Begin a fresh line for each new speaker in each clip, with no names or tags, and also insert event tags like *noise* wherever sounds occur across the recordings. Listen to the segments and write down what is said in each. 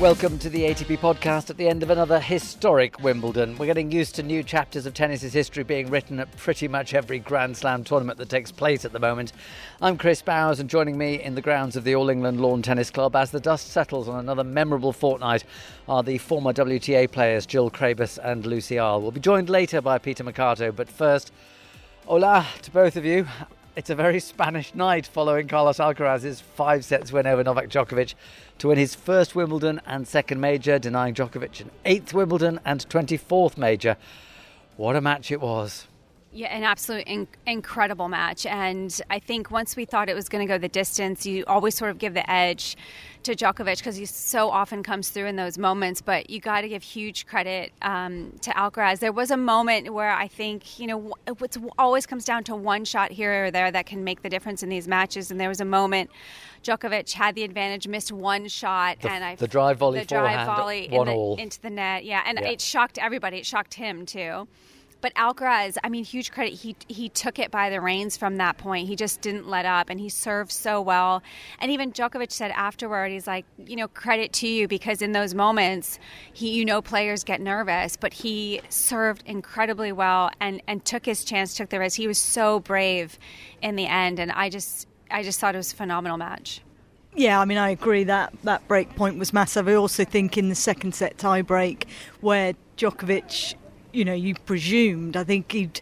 Welcome to the ATP podcast at the end of another historic Wimbledon. We're getting used to new chapters of tennis's history being written at pretty much every Grand Slam tournament that takes place at the moment. I'm Chris Bowers, and joining me in the grounds of the All England Lawn Tennis Club as the dust settles on another memorable fortnight are the former WTA players Jill Craybas and Lucie Ahl. We'll be joined later by Peter Marcato, but first, hola to both of you. It's a very Spanish night following Carlos Alcaraz's five sets win over Novak Djokovic to win his first Wimbledon and second major, denying Djokovic an eighth Wimbledon and 24th major. What a match it was.
Yeah, an absolute in- incredible match. And I think once we thought it was going to go the distance, you always sort of give the edge to Djokovic because he so often comes through in those moments. But you got to give huge credit um, to Alcaraz. There was a moment where I think, you know, it always comes down to one shot here or there that can make the difference in these matches. And there was a moment Djokovic had the advantage, missed one shot,
the,
and I
the drive volley,
the drive volley in the, into the net. Yeah, and
Yeah.
it shocked everybody. It shocked him too. But Alcaraz, I mean, huge credit. He he took it by the reins from that point. He just didn't let up, and he served so well. And even Djokovic said afterward, he's like, you know, credit to you because in those moments, he you know players get nervous, but he served incredibly well and and took his chance, took the risk. He was so brave in the end, and I just I just thought it was a phenomenal match.
Yeah, I mean, I agree that that break point was massive. I also think in the second set tie break, where Djokovic, you know, you presumed, I think he'd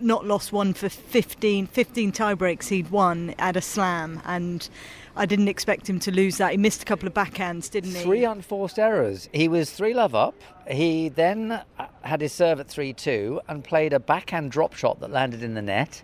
not lost one for 15, 15 tie breaks he'd won at a slam, and I didn't expect him to lose that. He missed a couple of backhands, didn't he?
Three unforced errors. He was 3 love up. He then uh, had his serve at 3 2 and played a backhand drop shot that landed in the net.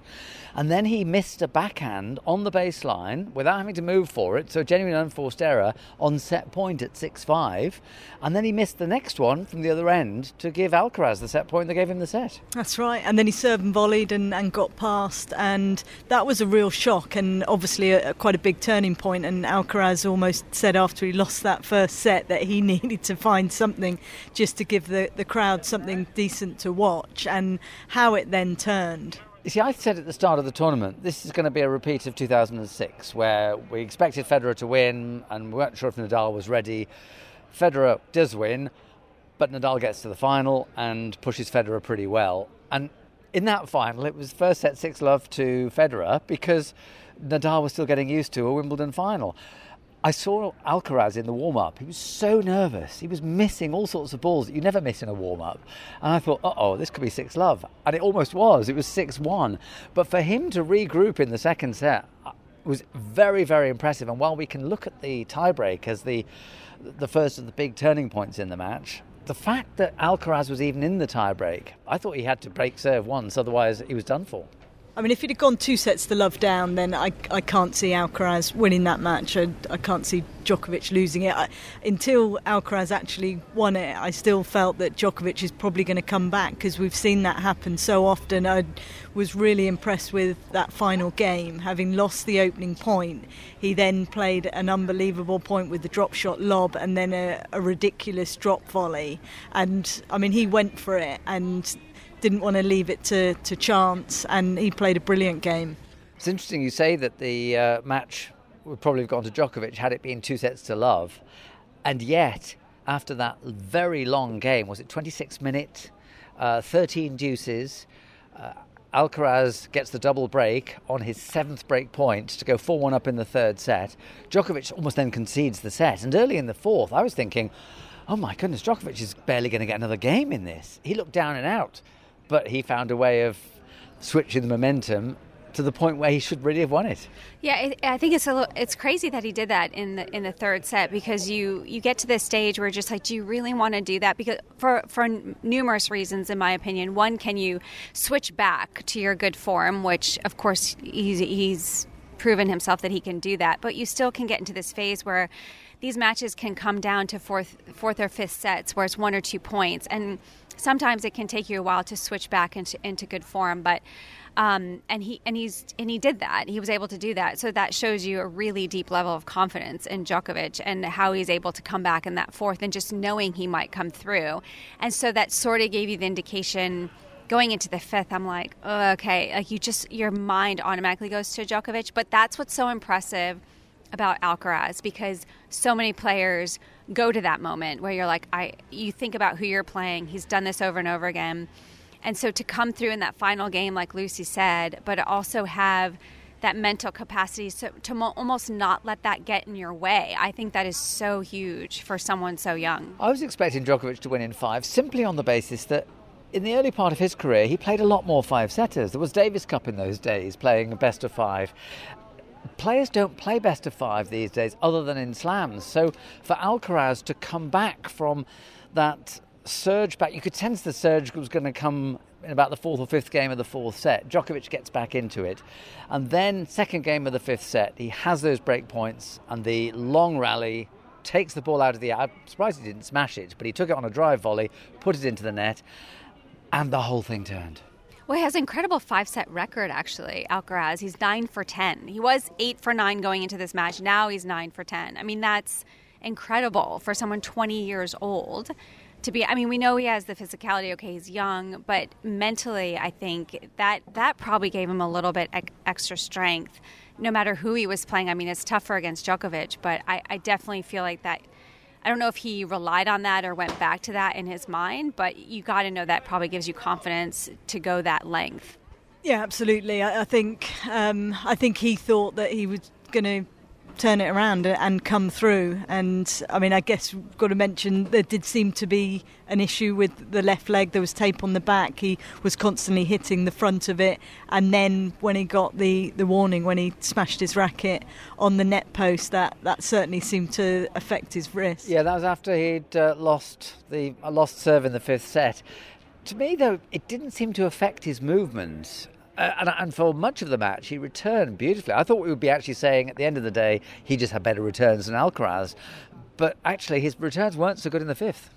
And then he missed a backhand on the baseline without having to move for it. So, a genuine unforced error on set point at 6 5. And then he missed the next one from the other end to give Alcaraz the set point that gave him the set.
That's right. And then he served and volleyed and, and got past. And that was a real shock and obviously a, a- quite a big turning point. And Alcaraz almost said after he lost that first set that he *laughs* needed to find something just to give the, the crowd something decent to watch. And how it then turned.
You see, I said at the start of the tournament, this is going to be a repeat of 2006, where we expected Federer to win and we weren't sure if Nadal was ready. Federer does win, but Nadal gets to the final and pushes Federer pretty well. And in that final, it was first set 6 love to Federer because Nadal was still getting used to a Wimbledon final. I saw Alcaraz in the warm up. He was so nervous. He was missing all sorts of balls that you never miss in a warm up. And I thought, uh oh, this could be 6 love. And it almost was. It was 6 1. But for him to regroup in the second set uh, was very, very impressive. And while we can look at the tiebreak as the, the first of the big turning points in the match, the fact that Alcaraz was even in the tiebreak, I thought he had to break serve once, otherwise, he was done for.
I mean, if he'd have gone two sets to love down, then I, I can't see Alcaraz winning that match. I, I can't see Djokovic losing it. I, until Alcaraz actually won it, I still felt that Djokovic is probably going to come back because we've seen that happen so often. I was really impressed with that final game. Having lost the opening point, he then played an unbelievable point with the drop shot lob and then a, a ridiculous drop volley. And I mean, he went for it and didn't want to leave it to, to chance, and he played a brilliant game.
It's interesting you say that the uh, match would probably have gone to Djokovic had it been two sets to love. And yet, after that very long game, was it 26 minutes, uh, 13 deuces, uh, Alcaraz gets the double break on his seventh break point to go 4 1 up in the third set. Djokovic almost then concedes the set. And early in the fourth, I was thinking, oh my goodness, Djokovic is barely going to get another game in this. He looked down and out, but he found a way of switching the momentum to the point where he should really have won it.
Yeah, I think it's a little, it's crazy that he did that in the in the third set because you you get to this stage where just like, do you really want to do that? Because for for numerous reasons, in my opinion, one, can you switch back to your good form, which of course he's he's proven himself that he can do that, but you still can get into this phase where these matches can come down to fourth fourth or fifth sets where it's one or two points and sometimes it can take you a while to switch back into into good form but um, and he and he's and he did that. He was able to do that. So that shows you a really deep level of confidence in Djokovic and how he's able to come back in that fourth and just knowing he might come through. And so that sort of gave you the indication going into the fifth. I'm like, oh, okay, like you just your mind automatically goes to Djokovic. But that's what's so impressive about Alcaraz because so many players go to that moment where you're like, I, you think about who you're playing. He's done this over and over again. And so to come through in that final game, like Lucie said, but also have that mental capacity so, to mo- almost not let that get in your way. I think that is so huge for someone so young.
I was expecting Djokovic to win in five simply on the basis that in the early part of his career, he played a lot more five setters. There was Davis Cup in those days, playing a best of five players don't play best of five these days other than in slams. So for Alcaraz to come back from that surge back, you could sense the surge was going to come in about the fourth or fifth game of the fourth set. Djokovic gets back into it. And then, second game of the fifth set, he has those break points and the long rally. Takes the ball out of the air. I'm surprised he didn't smash it, but he took it on a drive volley, put it into the net, and the whole thing turned.
Well, he has an incredible five set record, actually, Alcaraz. He's nine for 10. He was eight for nine going into this match. Now he's nine for 10. I mean, that's incredible for someone 20 years old to be. I mean, we know he has the physicality. Okay, he's young, but mentally, I think that that probably gave him a little bit extra strength. No matter who he was playing, I mean, it's tougher against Djokovic, but I, I definitely feel like that I don't know if he relied on that or went back to that in his mind, but you got to know that probably gives you confidence to go that length.
Yeah, absolutely. I, I think um, I think he thought that he was going to turn it around and come through. And I mean, I guess we've got to mention there did seem to be an issue with the left leg. There was tape on the back. He was constantly hitting the front of it. And then when he got the, the warning, when he smashed his racket on the net post, that, that certainly seemed to affect his wrist.
Yeah, that was after he'd uh, lost the uh, lost serve in the fifth set. To me, though, it didn't seem to affect his movement. Uh, and, and, for much of the match, he returned beautifully. I thought we would be actually saying at the end of the day he just had better returns than Alcaraz, but actually his returns weren't so good in the fifth.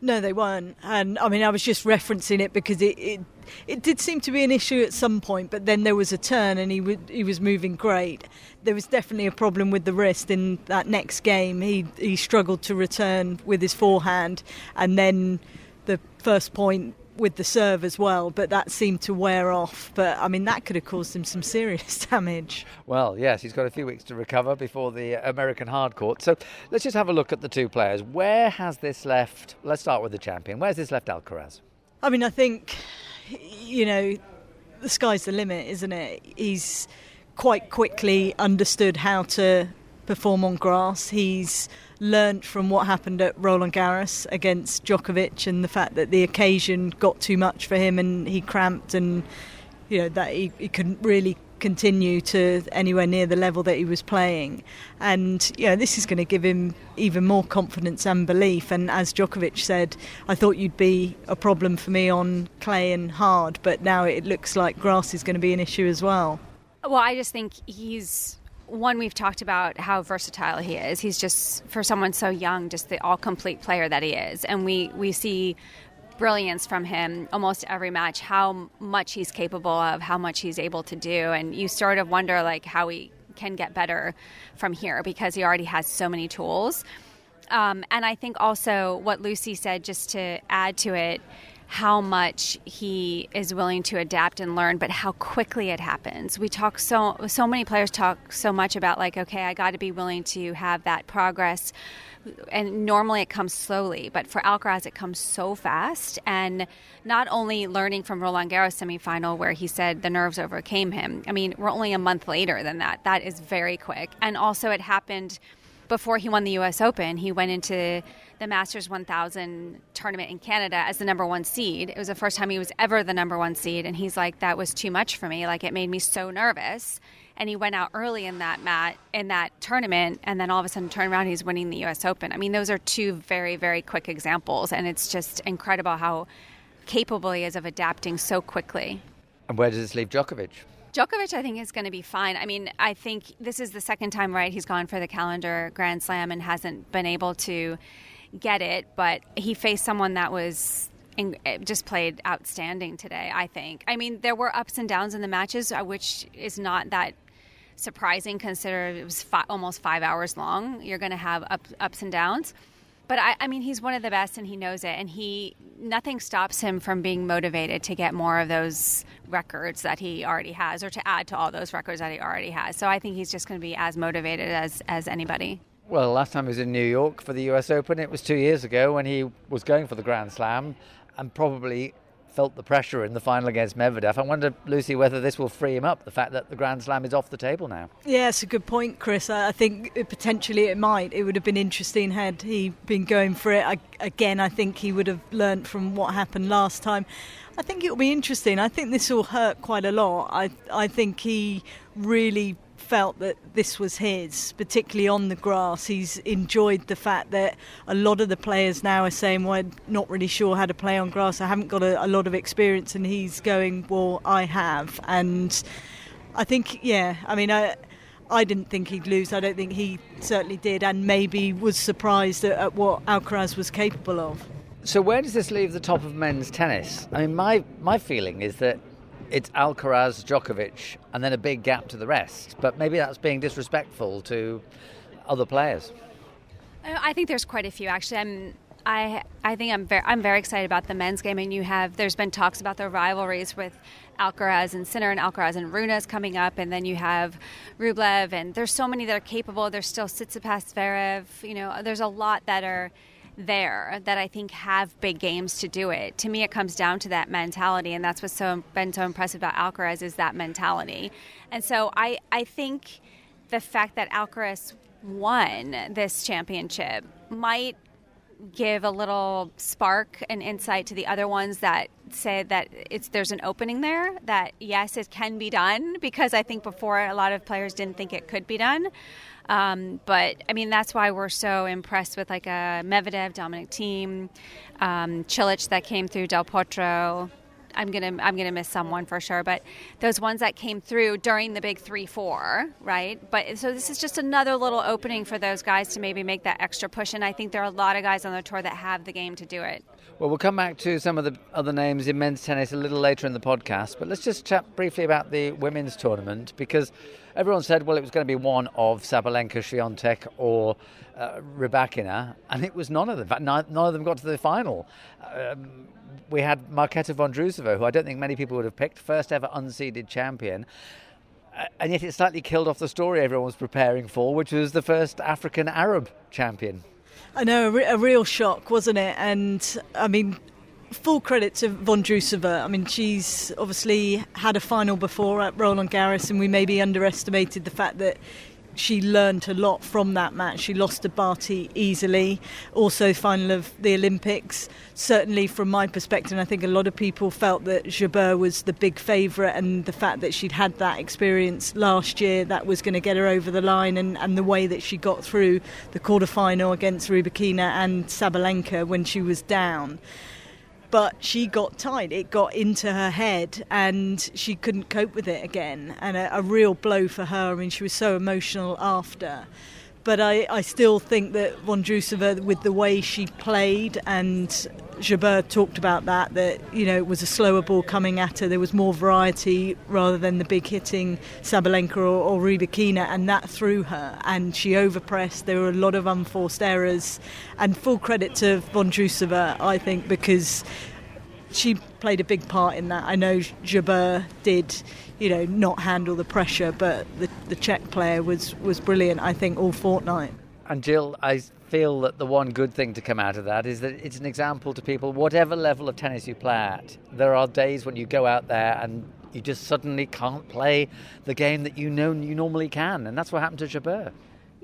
No, they weren't. And I mean, I was just referencing it because it, it, it did seem to be an issue at some point, but then there was a turn and he he was moving great. There was definitely a problem with the wrist in that next game. He he struggled to return with his forehand, and then the first point with the serve as well, but that seemed to wear off. But I mean, that could have caused him some serious *laughs* damage.
Well, yes, he's got a few weeks to recover before the American hard court. So let's just have a look at the two players. Where has this left? Let's start with the champion. Where's this left Alcaraz?
I mean, I think, you know, the sky's the limit, isn't it? He's quite quickly understood how to perform on grass. He's learnt from what happened at Roland Garros against Djokovic and the fact that the occasion got too much for him and he cramped and you know that he, he couldn't really continue to anywhere near the level that he was playing. And you know, this is going to give him even more confidence and belief. And as Djokovic said, I thought you'd be a problem for me on clay and hard, but now it looks like grass is going to be an issue as well.
Well, I just think he's one we've talked about how versatile he is. He's just for someone so young, just the all complete player that he is, and we we see brilliance from him almost every match. How much he's capable of, how much he's able to do, and you sort of wonder like how he can get better from here because he already has so many tools. Um, and I think also what Lucie said, just to add to it, how much he is willing to adapt and learn, but how quickly it happens. We talk so so many players talk so much about like, okay, I got to be willing to have that progress. And normally it comes slowly, but for Alcaraz it comes so fast. And not only learning from Roland Garros semifinal where he said the nerves overcame him. I mean, we're only a month later than that. That is very quick. And also it happened before he won the U.S. Open. He went into the Masters 1000 tournament in Canada as the number one seed. It was the first time he was ever the number one seed, and he's like, that was too much for me. Like it made me so nervous. And he went out early in that mat in that tournament, and then all of a sudden turned around, he's winning the U.S. Open. I mean, those are two very very quick examples, and it's just incredible how capable he is of adapting so quickly.
And where does this leave Djokovic?
Djokovic, I think, is going to be fine. I mean, I think this is the second time, right? He's gone for the calendar Grand Slam and hasn't been able to get it, but he faced someone that was in, eh, just played outstanding today, I think. I mean, there were ups and downs in the matches, uh, which is not that surprising considering it was fi- almost five hours long. You're going to have up, ups and downs. But I, I mean, he's one of the best and he knows it. And he, nothing stops him from being motivated to get more of those records that he already has or to add to all those records that he already has. So I think he's just going to be as motivated as, as anybody.
Well, last time he was in New York for the US Open, it was two years ago when he was going for the Grand Slam and probably felt the pressure in the final against Medvedev. I wonder, Lucie, whether this will free him up, the fact that the Grand Slam is off the table now.
Yeah, it's a good point, Chris. I think potentially it might. It would have been interesting had he been going for it. I, again, I think he would have learnt from what happened last time. I think it'll be interesting. I think this will hurt quite a lot. I, I think he really felt that this was his, particularly on the grass. He's enjoyed the fact that a lot of the players now are saying, Well, I'm not really sure how to play on grass. I haven't got a, a lot of experience. And he's going, Well, I have. And I think, yeah, I mean, I. I didn't think he'd lose. I don't think he certainly did, and maybe was surprised at, at what Alcaraz was capable of.
So, where does this leave the top of men's tennis? I mean, my, my feeling is that it's Alcaraz, Djokovic, and then a big gap to the rest. But maybe that's being disrespectful to other players.
Uh, I think there's quite a few actually. I'm, I I think I'm very I'm very excited about the men's game, and you have there's been talks about the rivalries with Alcaraz and Sinner and Alcaraz and Runas coming up, and then you have Rublev, and there's so many that are capable. There's still Tsitsipas, Zverev. You know, there's a lot that are there that I think have big games to do it. To me, it comes down to that mentality, and that's what's so been so impressive about Alcaraz is that mentality. And so I I think the fact that Alcaraz won this championship might give a little spark and insight to the other ones that say that it's there's an opening there that yes it can be done because I think before a lot of players didn't think it could be done um, but I mean, that's why we're so impressed with like a Medvedev, Dominic Thiem, um, Cilic that came through Del Potro. I'm gonna I'm gonna miss someone for sure, but those ones that came through during the big three four, right? But so this is just another little opening for those guys to maybe make that extra push, and I think there are a lot of guys on the tour that have the game to do it.
Well, we'll come back to some of the other names in men's tennis a little later in the podcast, but let's just chat briefly about the women's tournament because everyone said, well, it was going to be one of Sabalenka, Swiatek, or uh, Rybakina, and it was none of them. none, of them got to the final. Um, we had Marketa Vondrousova, who I don't think many people would have picked, first ever unseeded champion. And yet it slightly killed off the story everyone was preparing for, which was the first African Arab champion.
I know, a, re- a real shock, wasn't it? And I mean, full credit to Vondrousova. I mean, she's obviously had a final before at Roland Garros, and we maybe underestimated the fact that she learned a lot from that match. She lost to Barty easily. Also, final of the Olympics. Certainly, from my perspective, and I think a lot of people felt that Jabeur was the big favourite, and the fact that she'd had that experience last year that was going to get her over the line, and, and the way that she got through the quarterfinal against Rybakina and Sabalenka when she was down but she got tight. It got into her head and she couldn't cope with it again. And a, a real blow for her. I mean, she was so emotional after. But I, I still think that Vondrousova, with the way she played, and Jabeur talked about that, that, you know, it was a slower ball coming at her. There was more variety rather than the big hitting Sabalenka or, or Rybakina, and that threw her. And she overpressed. There were a lot of unforced errors. And full credit to Vondrousova, I think, because she played a big part in that. I know Jabeur did, you know, not handle the pressure, but the, the Czech player was, was brilliant, I think, all fortnight.
And Jill, I feel that the one good thing to come out of that is that it's an example to people, whatever level of tennis you play at, there are days when you go out there and you just suddenly can't play the game that you know you normally can. And that's what happened to Jabeur.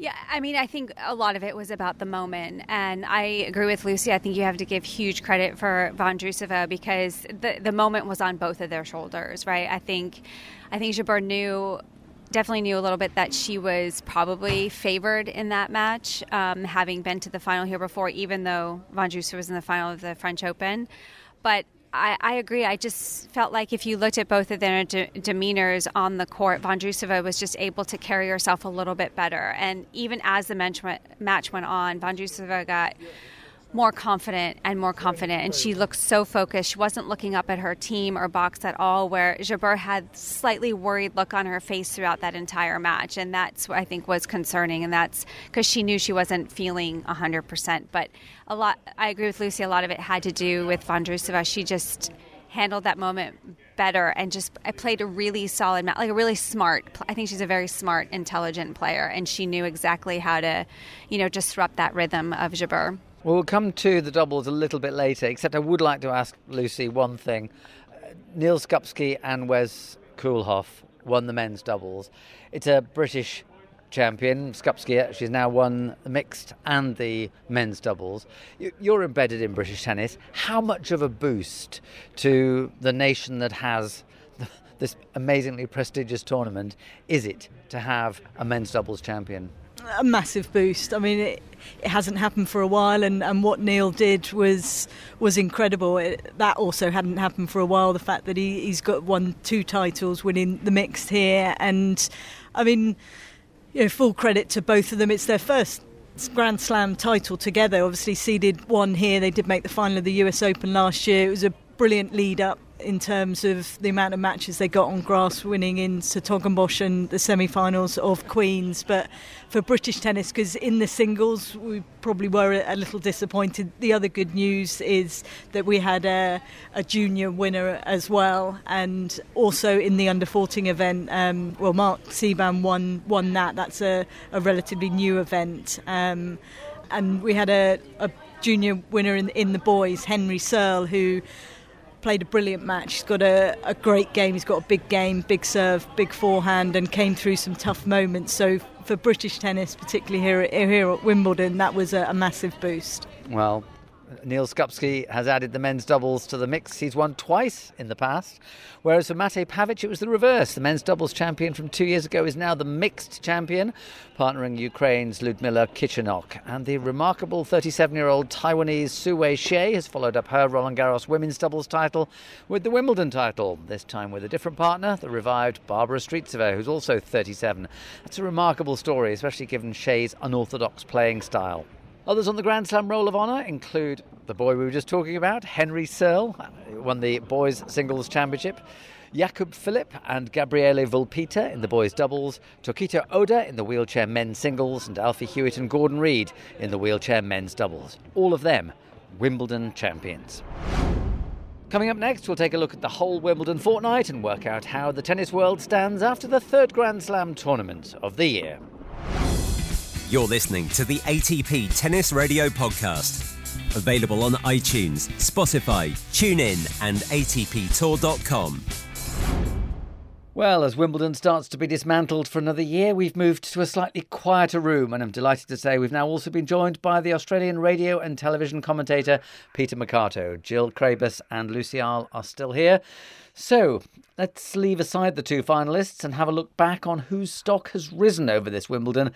Yeah, I mean, I think a lot of it was about the moment, and I agree with Lucie. I think you have to give huge credit for Vondrousova because the the moment was on both of their shoulders, right? I think, I think Jabeur knew definitely knew a little bit that she was probably favored in that match, um, having been to the final here before, even though Vondrousova was in the final of the French Open. But I, I, agree. I just felt like if you looked at both of their de- demeanors on the court, Vondrousova was just able to carry herself a little bit better. And even as the match went, match went on, Vondrousova got more confident and more confident. And she looked so focused. She wasn't looking up at her team or box at all, where Jabeur had slightly worried look on her face throughout that entire match. And that's what I think was concerning. And that's because she knew she wasn't feeling 100%. But a lot, I agree with Lucie, a lot of it had to do with Vondrousova. She just handled that moment better and just I played a really solid match, like a really smart. I think she's a very smart, intelligent player, and she knew exactly how to, you know, disrupt that rhythm of Jabeur.
Well, we'll come to the doubles a little bit later, except I would like to ask Lucie one thing. Uh, Neil Skupski and Wes Koolhof won the men's doubles. It's a British champion. Skupski, she's now won the mixed and the men's doubles. You're embedded in British tennis. How much of a boost to the nation that has *laughs* this amazingly prestigious tournament is it to have a men's doubles champion?
A massive boost. I mean, it, it hasn't happened for a while, and, and what Neil did was was incredible. It, that also hadn't happened for a while. The fact that he, he's got won two titles, winning the mixed here, and I mean, you know, full credit to both of them. It's their first Grand Slam title together. Obviously, seeded one here. They did make the final of the US Open last year. It was a brilliant lead up in terms of the amount of matches they got on grass, winning in 's-Hertogenbosch and the semi-finals of Queens. But for British tennis, because in the singles we probably were a little disappointed. The other good news is that we had a, a junior winner as well, and also in the under 14 event, um, well, Mark Ceban won won that. That's a, a relatively new event, um, and we had a, a junior winner in, in the boys, Henry Searle, who played a brilliant match. He's got a, a great game. He's got a big game, big serve, big forehand, and came through some tough moments. So for British tennis, particularly here at, here at Wimbledon, that was a, a massive boost.
Well, Neil Skupski has added the men's doubles to the mix. He's won twice in the past. Whereas for Mate Pavic, it was the reverse. The men's doubles champion from two years ago is now the mixed champion, partnering Ukraine's Ludmila Kichenok. And the remarkable 37 year old Taiwanese Su Wei Hsieh has followed up her Roland Garros women's doubles title with the Wimbledon title, this time with a different partner, the revived Barbara Strycova, who's also 37. That's a remarkable story, especially given Hsieh's unorthodox playing style. Others on the Grand Slam Roll of Honour include the boy we were just talking about, Henry Searle, who won the boys' singles championship. Jakub Filip and Gabriele Vulpitta in the boys' doubles, Tokito Oda in the wheelchair men's singles, and Alfie Hewett and Gordon Reid in the wheelchair men's doubles. All of them Wimbledon champions. Coming up next, we'll take a look at the whole Wimbledon fortnight and work out how the tennis world stands after the third Grand Slam tournament of the year.
You're listening to the ATP Tennis Radio Podcast. Available on iTunes, Spotify, TuneIn, and ATPTour.com.
Well, as Wimbledon starts to be dismantled for another year, we've moved to a slightly quieter room, and I'm delighted to say we've now also been joined by the Australian radio and television commentator Peter Marcato. Jill Craybas and Lucie Ahl are still here. So let's leave aside the two finalists and have a look back on whose stock has risen over this Wimbledon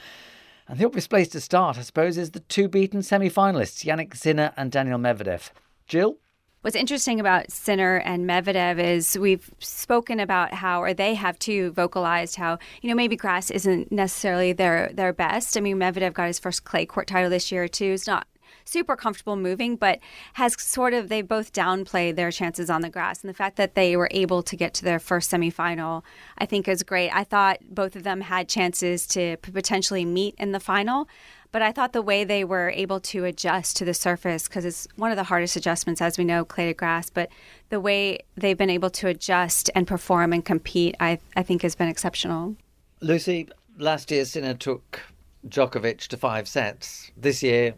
and the obvious place to start, I suppose, is the two beaten semi finalists, Jannik Sinner and Daniel Medvedev. Jill?
What's interesting about Sinner and Medvedev is we've spoken about how, or they have too, vocalized how you know maybe grass isn't necessarily their their best. I mean, Medvedev got his first clay court title this year too. It's not super comfortable moving, but has sort of they both downplayed their chances on the grass. And the fact that they were able to get to their first semifinal, I think is great. I thought both of them had chances to potentially meet in the final. But I thought the way they were able to adjust to the surface, because it's one of the hardest adjustments, as we know, clay to grass, but the way they've been able to adjust and perform and compete, I, I think has been exceptional.
Lucie, last year Sinner took Djokovic to five sets. This year,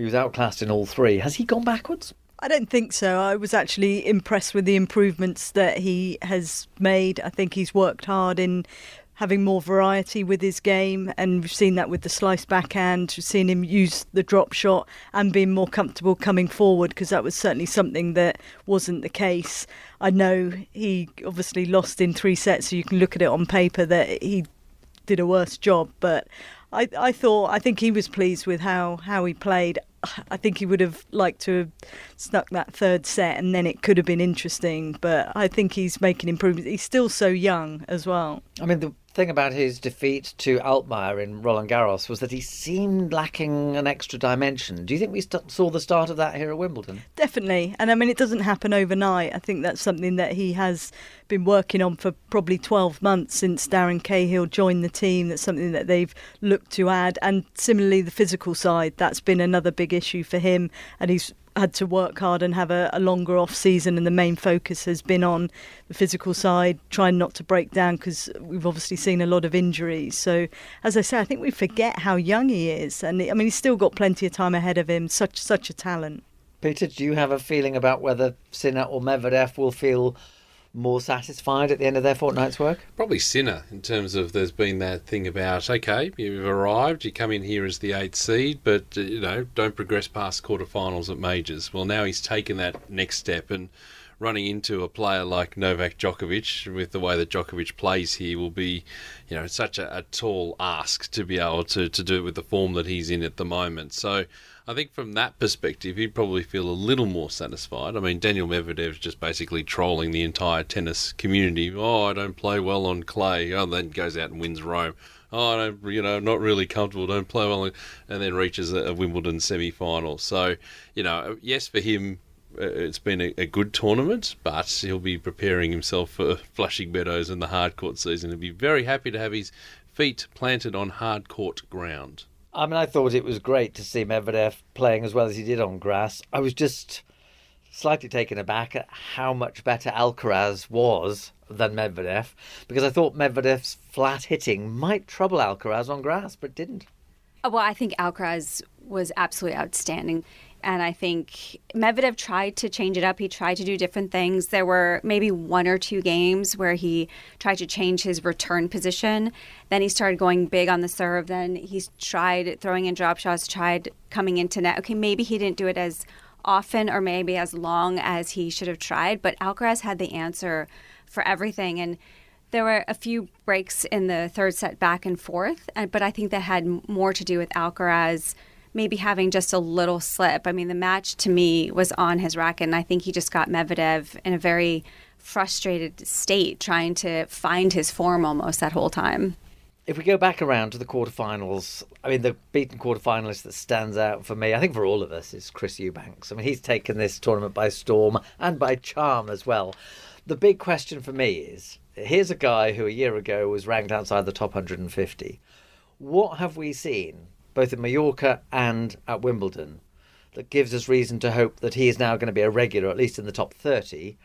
he was outclassed in all three. Has he gone backwards?
I don't think so. I was actually impressed with the improvements that he has made. I think he's worked hard in having more variety with his game, and we've seen that with the slice backhand. We've seen him use the drop shot and being more comfortable coming forward because that was certainly something that wasn't the case. I know he obviously lost in three sets, so you can look at it on paper that he did a worse job, but I, I thought I think he was pleased with how, how he played. I think he would have liked to have snuck that third set and then it could have been interesting. But I think he's making improvements. He's still so young as well.
I mean, the thing about his defeat to Altmaier in Roland Garros was that he seemed lacking an extra dimension. Do you think we st- saw the start of that here at Wimbledon?
Definitely. And I mean, it doesn't happen overnight. I think that's something that he has been working on for probably 12 months since Darren Cahill joined the team. That's something that they've looked to add. And similarly, the physical side, that's been another big issue for him. And he's had to work hard and have a, a, longer off season, and the main focus has been on the physical side, trying not to break down because we've obviously seen a lot of injuries. So, as I say, I think we forget how young he is, and I mean he's still got plenty of time ahead of him. Such such a talent.
Peter, do you have a feeling about whether Sinner or Medvedev will feel more satisfied at the end of their fortnight's work?
Probably Sinner, in terms of there's been that thing about okay, you've arrived, you come in here as the eighth seed, but uh, you know don't progress past quarterfinals at majors. Well, now he's taken that next step and running into a player like Novak Djokovic with the way that Djokovic plays here will be, you know, such a, a tall ask to be able to, to do it with the form that he's in at the moment. So I think from that perspective, he'd probably feel a little more satisfied. I mean, Daniel Medvedev's just basically trolling the entire tennis community. Oh, I don't play well on clay. Oh, then goes out and wins Rome. Oh, I don't, you know, not really comfortable. Don't play well, and then reaches a, Wimbledon semi-final. So, you know, yes, for him, uh, it's been a, a, good tournament, but he'll be preparing himself for *laughs* Flushing Meadows and the hard court season. He'll be very happy to have his feet planted on hard court ground.
I mean, I thought it was great to see Medvedev playing as well as he did on grass. I was just slightly taken aback at how much better Alcaraz was than Medvedev because I thought Medvedev's flat hitting might trouble Alcaraz on grass, but didn't.
Uh, well, I think Alcaraz was absolutely outstanding. And I think Medvedev tried to change it up. He tried to do different things. There were maybe one or two games where he tried to change his return position. Then he started going big on the serve. Then he tried throwing in drop shots, tried coming into net. Okay, maybe he didn't do it as often or maybe as long as he should have tried, but Alcaraz had the answer for everything. And there were a few breaks in the third set back and forth, uh, but I think that had more to do with Alcaraz – maybe having just a little slip. I mean, the match to me was on his racket, and I think he just got Medvedev in a very frustrated state trying to find his form almost that whole time.
If we go back around to the quarterfinals, I mean, the beaten quarterfinalist that stands out for me, I think for all of us, is Chris Eubanks. I mean, he's taken this tournament by storm and by charm as well. The big question for me is here's a guy who a year ago was ranked outside the top 150. What have we seen both at Mallorca and at Wimbledon, that gives us reason to hope that he is now going to be a regular, at least in the top 30,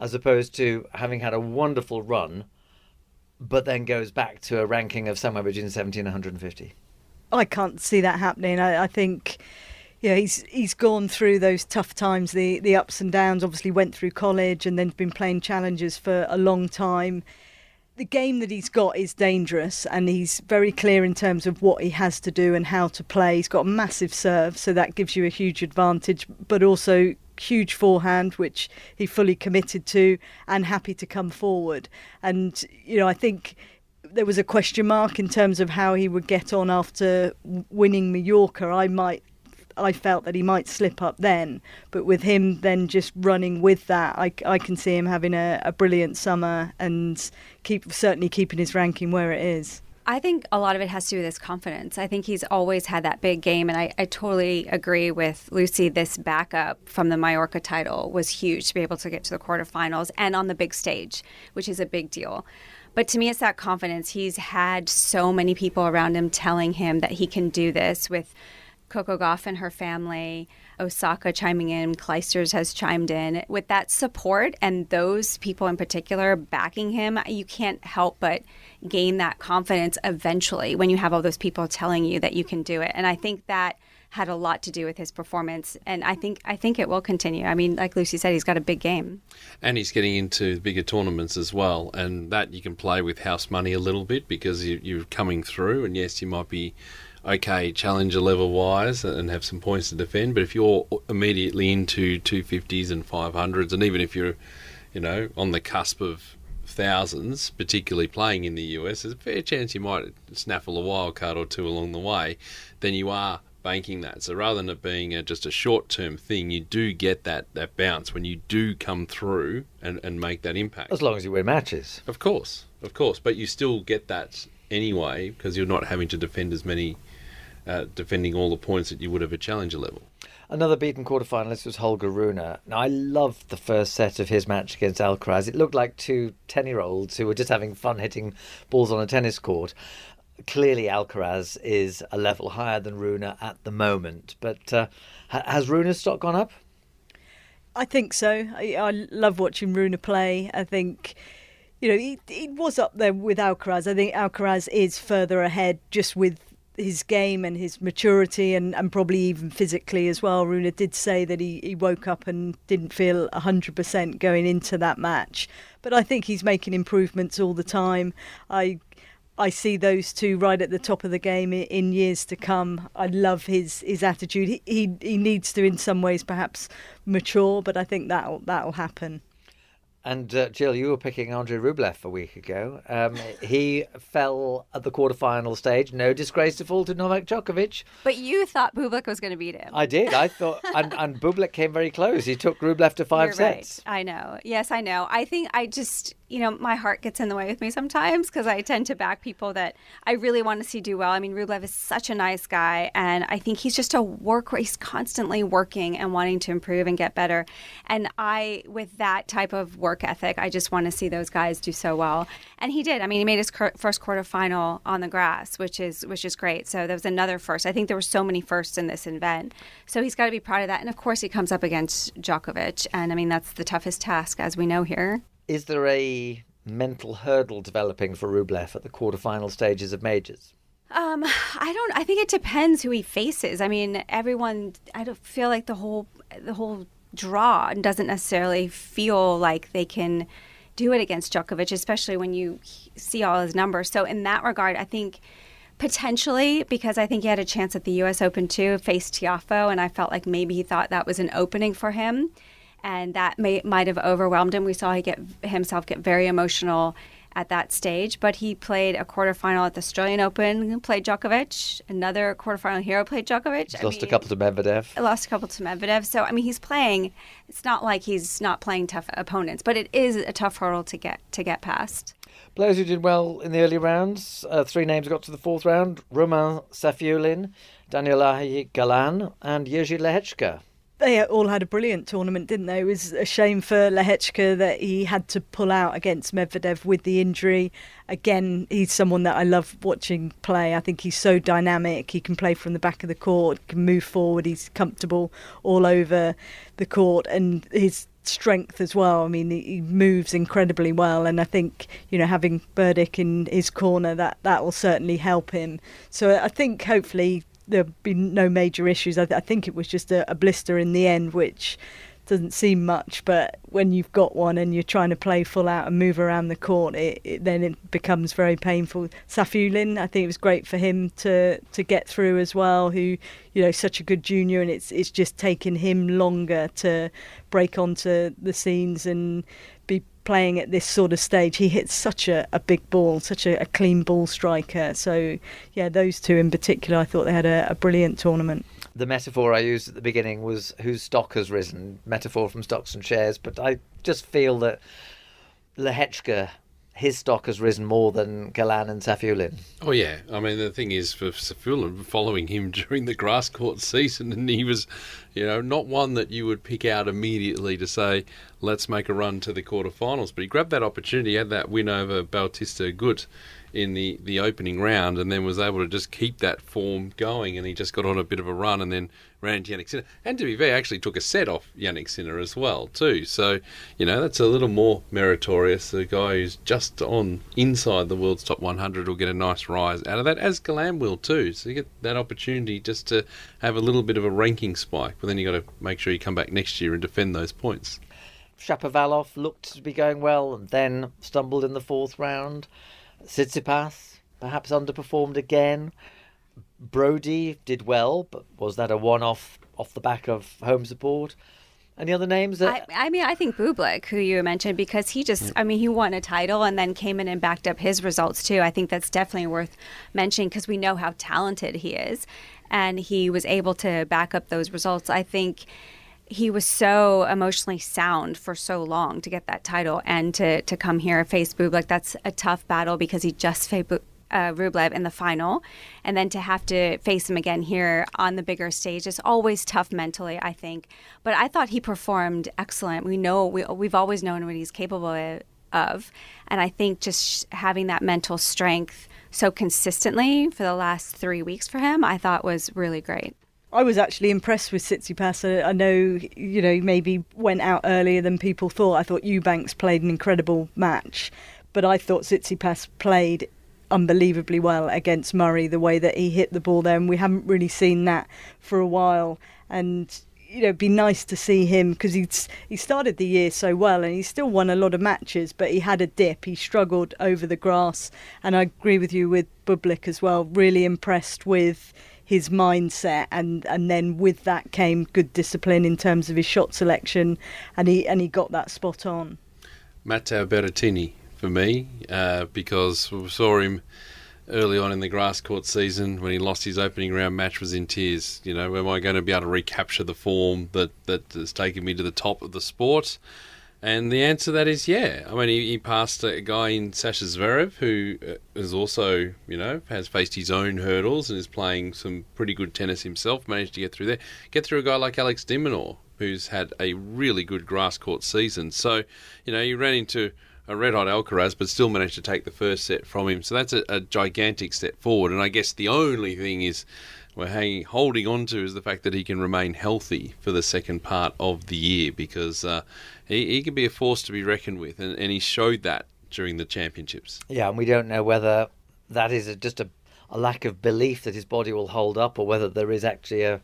as opposed to having had a wonderful run, but then goes back to a ranking of somewhere between 70 and 150.
I can't see that happening. I, I think yeah, he's he's gone through those tough times, the the ups and downs. Obviously, went through college and then been playing challenges for a long time the game that he's got is dangerous and he's very clear in terms of what he has to do and how to play. He's got a massive serve, so that gives you a huge advantage, but also huge forehand, which he fully committed to and happy to come forward. And, you know, I think there was a question mark in terms of how he would get on after winning Mallorca. I might I felt that he might slip up then, but with him then just running with that, I, I can see him having a, a brilliant summer and keep certainly keeping his ranking where it is.
I think a lot of it has to do with his confidence. I think he's always had that big game, and I, I, totally agree with Lucie. This backup from the Mallorca title was huge to be able to get to the quarterfinals and on the big stage, which is a big deal. But to me, it's that confidence. He's had so many people around him telling him that he can do this with Coco Gauff and her family, Osaka chiming in, Clijsters has chimed in. With that support and those people in particular backing him, you can't help but gain that confidence eventually when you have all those people telling you that you can do it. And I think that had a lot to do with his performance, and I think I think it will continue. I mean, like Lucie said, he's got a big game,
and he's getting into bigger tournaments as well, and that you can play with house money a little bit because you, are coming through, and yes, you might be okay challenger level wise and have some points to defend. But if you're immediately into 250s and 500s, and even if you're, you know, on the cusp of thousands, particularly playing in the US, there's a fair chance you might snaffle a wild card or two along the way. Then you are banking that. So rather than it being a, just a short term thing, you do get that, that bounce when you do come through and, and make that impact.
As long as you win matches.
Of course, of course. But you still get that anyway because you're not having to defend as many uh, defending all the points that you would have at challenger level.
Another beaten quarterfinalist was Holger Rune. Now, I loved the first set of his match against Alcaraz. It looked like two 10 year olds who were just having fun hitting balls on a tennis court. Clearly, Alcaraz is a level higher than Rune at the moment. But uh, has Rune's stock gone up?
I think so. I, I love watching Rune play. I think, you know, he, he was up there with Alcaraz. I think Alcaraz is further ahead just with his game and his maturity and, and probably even physically as well. Rune did say that he, he woke up and didn't feel 100% going into that match. But I think he's making improvements all the time. I I see those two right at the top of the game in years to come. I love his his attitude. He he, he needs to, in some ways, perhaps mature, but I think that'll that'll happen.
And uh, Jill, you were picking Andrei Rublev a week ago. Um, he fell at the quarterfinal stage. No disgrace to fall to Novak Djokovic.
But you thought Bublik was going to beat him.
I did. I thought, and, and Bublik came very close. He took Rublev to 5
You're
sets.
Right. I know. Yes, I know. I think I just you know, my heart gets in the way with me sometimes because I tend to back people that I really want to see do well. I mean, Rublev is such a nice guy, and I think he's just a worker. He's constantly working and wanting to improve and get better. And I, with that type of work ethic, I just want to see those guys do so well. And he did. I mean, he made his first quarterfinal on the grass, which is which is great. So that was another first. I think there were so many firsts in this event. So he's got to be proud of that. And of course, he comes up against Djokovic, and I mean that's the toughest task, as we know here.
Is there a mental hurdle developing for Rublev at the quarterfinal stages of majors?
Um, I don't. I think it depends who he faces. I mean, everyone. I don't feel like the whole the whole draw and doesn't necessarily feel like they can do it against Djokovic, especially when you see all his numbers. So in that regard, I think potentially because I think he had a chance at the U.S. Open too, faced Tiafoe, and I felt like maybe he thought that was an opening for him and that may, might have overwhelmed him. We saw he get himself get very emotional at that stage, but he played a quarterfinal at the Australian Open, played Djokovic. Another quarterfinal hero played Djokovic.
He's lost mean, a couple to Medvedev.
Lost a couple to Medvedev. So I mean, he's playing. It's not like he's not playing tough opponents, but it is a tough hurdle to get to get past.
Players who did well in the early rounds. Uh, three names got to the fourth round: Roman Safiullin, Daniel Galan, and Jiri Lehecka
they all had a brilliant tournament, didn't they? It was a shame for Lehecka that he had to pull out against Medvedev with the injury. Again, he's someone that I love watching play. I think he's so dynamic. He can play from the back of the court, can move forward. He's comfortable all over the court, and his strength as well. I mean, he moves incredibly well, and I think you know having Berdych in his corner that that will certainly help him. So I think hopefully there'll be no major issues. I, th- I think it was just a, a, blister in the end, which doesn't seem much, but when you've got one and you're trying to play full out and move around the court, it, it, then it becomes very painful. Safiullin, I think it was great for him to to get through as well. Who you know, such a good junior, and it's it's just taken him longer to break onto the scenes and be playing at this sort of stage. He hits such a, a big ball, such a, a, clean ball striker. So, yeah, those two in particular, I thought they had a, a brilliant tournament.
The metaphor I used at the beginning was whose stock has risen, metaphor from stocks and shares, but I just feel that Lehecka his stock has risen more than Galan and Safiullin.
Oh yeah, I mean the thing is for Safiullin, following him *laughs* during the grass court season, and he was, you know, not one that you would pick out immediately to say let's make a run to the quarterfinals, but he grabbed that opportunity, had that win over Bautista Agut in the, the opening round and then was able to just keep that form going and he just got on a bit of a run and then ran into Jannik Sinner. And to be fair, actually took a set off Jannik Sinner as well too. So, you know, that's a little more meritorious. The guy who's just on inside the world's top 100 will get a nice rise out of that, as Galan will too. So you get that opportunity just to have a little bit of a ranking spike, but then you've got to make sure you come back next year and defend those points.
Shapovalov looked to be going well and then stumbled in the fourth round. Tsitsipas perhaps underperformed again. Broady did well, but was that a one-off off the back of home support? Any other names? That...
I, I, mean, I think Bublik, who you mentioned, because he just, I mean, he won a title and then came in and backed up his results too. I think that's definitely worth mentioning because we know how talented he is, and he was able to back up those results. I think he was so emotionally sound for so long to get that title and to, to come here face Bublik. That's a tough battle because he just faced uh, Rublev in the final, and then to have to face him again here on the bigger stage is always tough mentally, I think. But I thought he performed excellent. We know we we've always known what he's capable of, and I think just having that mental strength so consistently for the last three weeks for him, I thought was really great.
I was actually impressed with Tsitsipas. I, know, you know, maybe went out earlier than people thought. I thought Eubanks played an incredible match, but I thought Tsitsipas played unbelievably well against Murray. The way that he hit the ball there, and we haven't really seen that for a while. And you know, it'd be nice to see him because he's he started the year so well and he still won a lot of matches, but he had a dip. He struggled over the grass, and I agree with you with Bublik as well. Really impressed with his mindset and and then with that came good discipline in terms of his shot selection and he and he got that spot on.
Matteo Berrettini for me uh, because we saw him early on in the grass court season when he lost his opening round match was in tears. You know am I going to be able to recapture the form that that has taken me to the top of the sport and the answer to that is yeah. I mean, he, he passed a guy in Sasha Zverev who uh, is also, you know, has faced his own hurdles and is playing some pretty good tennis himself. Managed to get through there. Get through a guy like Alex de Minaur, who's had a really good grass court season. So, you know, you ran into a red hot Alcaraz, but still managed to take the first set from him. So that's a, a gigantic step forward. And I guess the only thing is we're hanging, holding on to is the fact that he can remain healthy for the second part of the year because uh, he, he can be a force to be reckoned with, and, and he showed that during the championships.
Yeah, and we don't know whether that is a, just a, a lack of belief that his body will hold up, or whether there is actually a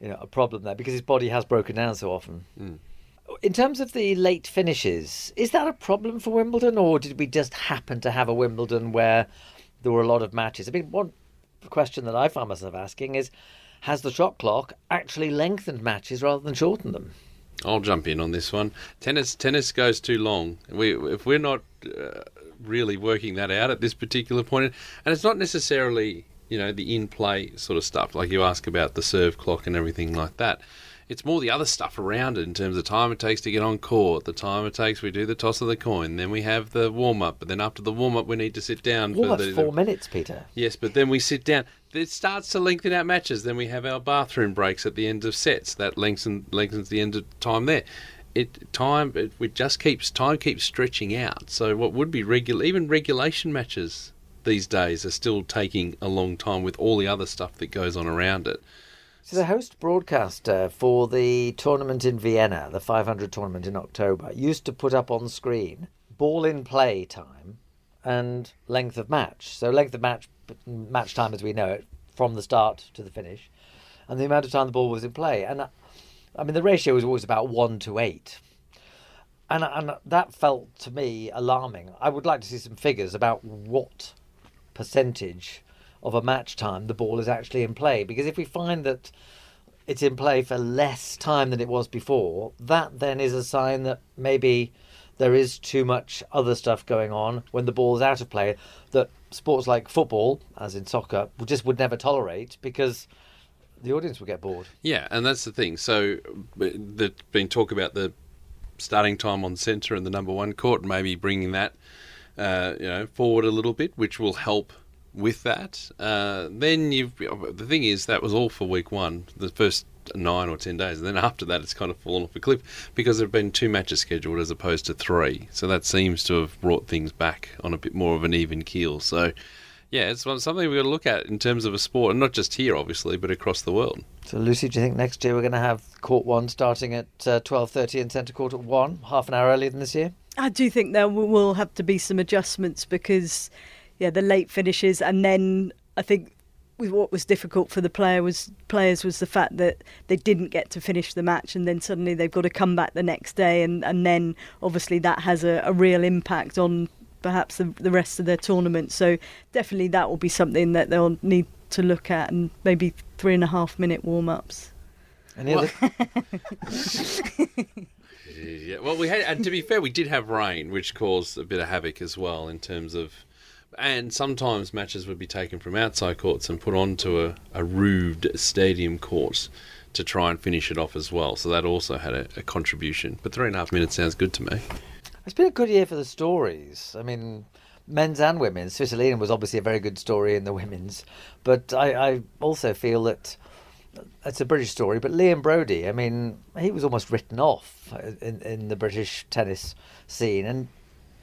you know a problem there because his body has broken down so often.
Mm.
In terms of the late finishes, is that a problem for Wimbledon, or did we just happen to have a Wimbledon where there were a lot of matches? I mean, one question that I find myself asking is has the shot clock actually lengthened matches rather than shortened them?
I'll jump in on this one. Tennis tennis goes too long. We if we're not uh, really working that out at this particular point, and it's not necessarily you know the in play sort of stuff like you ask about the serve clock and everything like that. It's more the other stuff around it in terms of time it takes to get on court, the time it takes we do the toss of the coin, then we have the warm up, but then after the warm up we need to sit down.
Warm
for
up's
the,
four minutes, Peter.
Yes, but then we sit down. It starts to lengthen out matches. Then we have our bathroom breaks at the end of sets. That lengthens lengthens the end of time there. It time it, it just keeps time keeps stretching out. So what would be regular even regulation matches these days are still taking a long time with all the other stuff that goes on around it.
So the host broadcaster uh, for the tournament in Vienna, the 500 tournament in October, used to put up on screen ball in play time and length of match. So length of match, match time as we know it, from the start to the finish, and the amount of time the ball was in play. And uh, I mean, the ratio was always about one to eight. And, and that felt to me alarming. I would like to see some figures about what percentage of a match time the ball is actually in play. Because if we find that it's in play for less time than it was before, that then is a sign that maybe there is too much other stuff going on when the ball is out of play that sports like football, as in soccer, just would never tolerate because the audience would get bored.
Yeah, and that's the thing. So there's been talk about the starting time on centre and the number one court, maybe bringing that uh, you know forward a little bit, which will help with that. Uh, then you've the thing is that was all for week one, the first nine or ten days, and then after that it's kind of fallen off a cliff because there have been two matches scheduled as opposed to three. So that seems to have brought things back on a bit more of an even keel. So. Yeah, it's something we've got to look at in terms of a sport, and not just here, obviously, but across the world.
So, Lucie, do you think next year we're going to have Court One starting at uh, twelve thirty and Centre Court at one, half an hour earlier than this year?
I do think there will have to be some adjustments because yeah, the late finishes, and then I think what was difficult for the player was players was the fact that they didn't get to finish the match, and then suddenly they've got to come back the next day, and and then obviously that has a, a real impact on perhaps the, the rest of their tournament. So definitely that will be something that they'll need to look at, and maybe three and a half minute warm ups.
Any other? *laughs* *laughs*
yeah, well, we had, and to be fair, we did have rain, which caused a bit of havoc as well in terms of and sometimes matches would be taken from outside courts and put onto a, a roofed stadium court to try and finish it off as well. So that also had a, a, contribution. But three and a half minutes sounds good to me.
It's been a good year for the stories. I mean, men's and women's. Svitolina was obviously a very good story in the women's, but I, I also feel that it's a British story. But Liam Broady, I mean, he was almost written off in, in the British tennis scene, and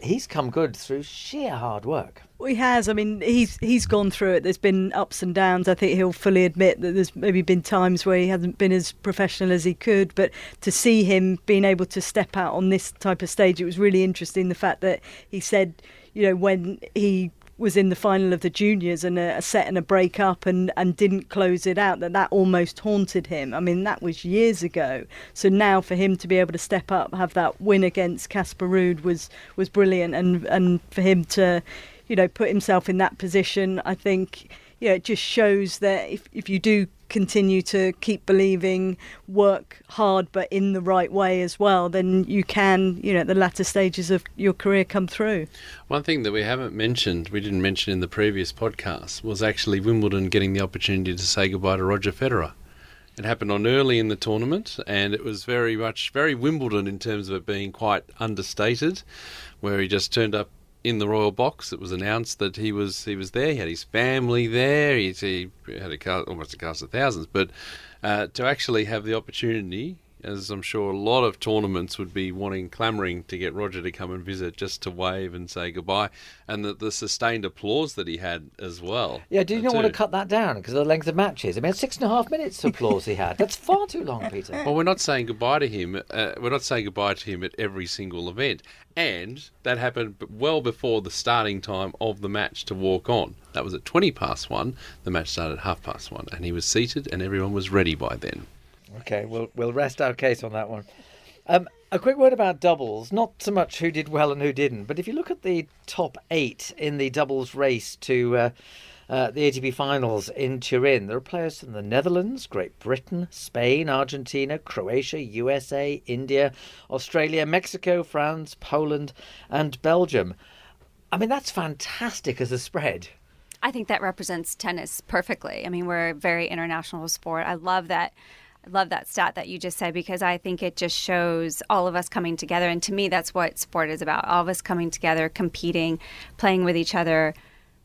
he's come good through sheer hard work.
Well, he has. I mean, he's he's gone through it. There's been ups and downs. I think he'll fully admit that there's maybe been times where he hasn't been as professional as he could. But to see him being able to step out on this type of stage, it was really interesting. The fact that he said, you know, when he was in the final of the juniors and a, a, set and a break up and, and didn't close it out, that that almost haunted him. I mean, that was years ago. So now for him to be able to step up, have that win against Casper Ruud was was brilliant, and and for him to, you know, put himself in that position, I think yeah, it just shows that if, if you do continue to keep believing, work hard, but in the right way as well, then you can, you know, at the latter stages of your career come through.
One thing that we haven't mentioned, we didn't mention in the previous podcast, was actually Wimbledon getting the opportunity to say goodbye to Roger Federer. It happened on early in the tournament, and it was very much very Wimbledon in terms of it being quite understated, where he just turned up in the royal box. It was announced that he was he was there. He had his family there. He, he had a cast, almost a cast of thousands. But uh, to actually have the opportunity as I'm sure a lot of tournaments would be wanting, clamouring to get Roger to come and visit just to wave and say goodbye, and the, the sustained applause that he had as well.
Yeah, do you not want to cut that down because of the length of matches? I mean, six and a half minutes of applause he had. That's far too long, *laughs* Peter.
Well, we're not saying goodbye to him. Uh, we're not saying goodbye to him at every single event, and that happened well before the starting time of the match to walk on. That was at 20 past one. The match started at half past one, and he was seated, and everyone was ready by then.
Okay, we'll we'll rest our case on that one. Um, a quick word about doubles. Not so much who did well and who didn't, but if you look at the top eight in the doubles race to uh, uh, the ATP finals in Turin, there are players from the Netherlands, Great Britain, Spain, Argentina, Croatia, USA, India, Australia, Mexico, France, Poland, and Belgium. I mean, that's fantastic as a spread.
I think that represents tennis perfectly. I mean, we're a very international sport. I love that I love that stat that you just said because I think it just shows all of us coming together. And to me, that's what sport is about all of us coming together, competing, playing with each other,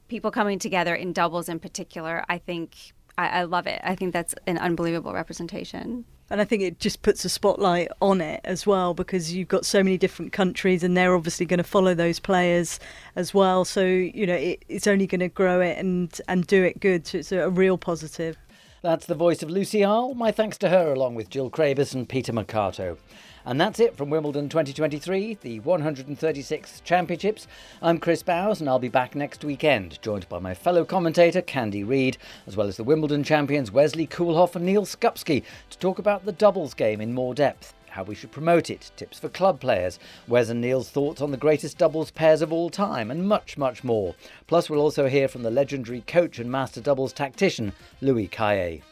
people coming together in doubles in particular. I think I, I love it. I think that's an unbelievable representation.
And I think it just puts a spotlight on it as well because you've got so many different countries and they're obviously going to follow those players as well. So, you know, it, it's only going to grow it and, and do it good. So it's a, a real positive.
That's the voice of Lucie Ahl. My thanks to her, along with Jill Craybas and Peter Marcato. And that's it from Wimbledon 2023, the 136th Championships. I'm Chris Bowers, and I'll be back next weekend, joined by my fellow commentator Candy Reid, as well as the Wimbledon champions Wesley Koolhof and Neal Skupski, to talk about the doubles game in more depth how we should promote it, tips for club players, Wes and Neal's thoughts on the greatest doubles pairs of all time, and much, much more. Plus, we'll also hear from the legendary coach and master doubles tactician, Louis Cayer.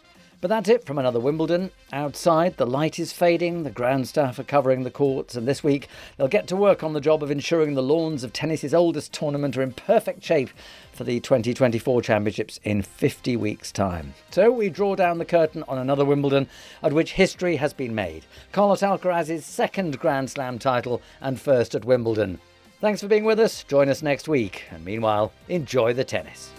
But that's it from another Wimbledon. Outside, the light is fading, the ground staff are covering the courts, and this week they'll get to work on the job of ensuring the lawns of tennis's oldest tournament are in perfect shape for the 2024 championships in 50 weeks' time. So we draw down the curtain on another Wimbledon at which history has been made. Carlos Alcaraz's second Grand Slam title and first at Wimbledon. Thanks for being with us. Join us next week, and meanwhile, enjoy the tennis.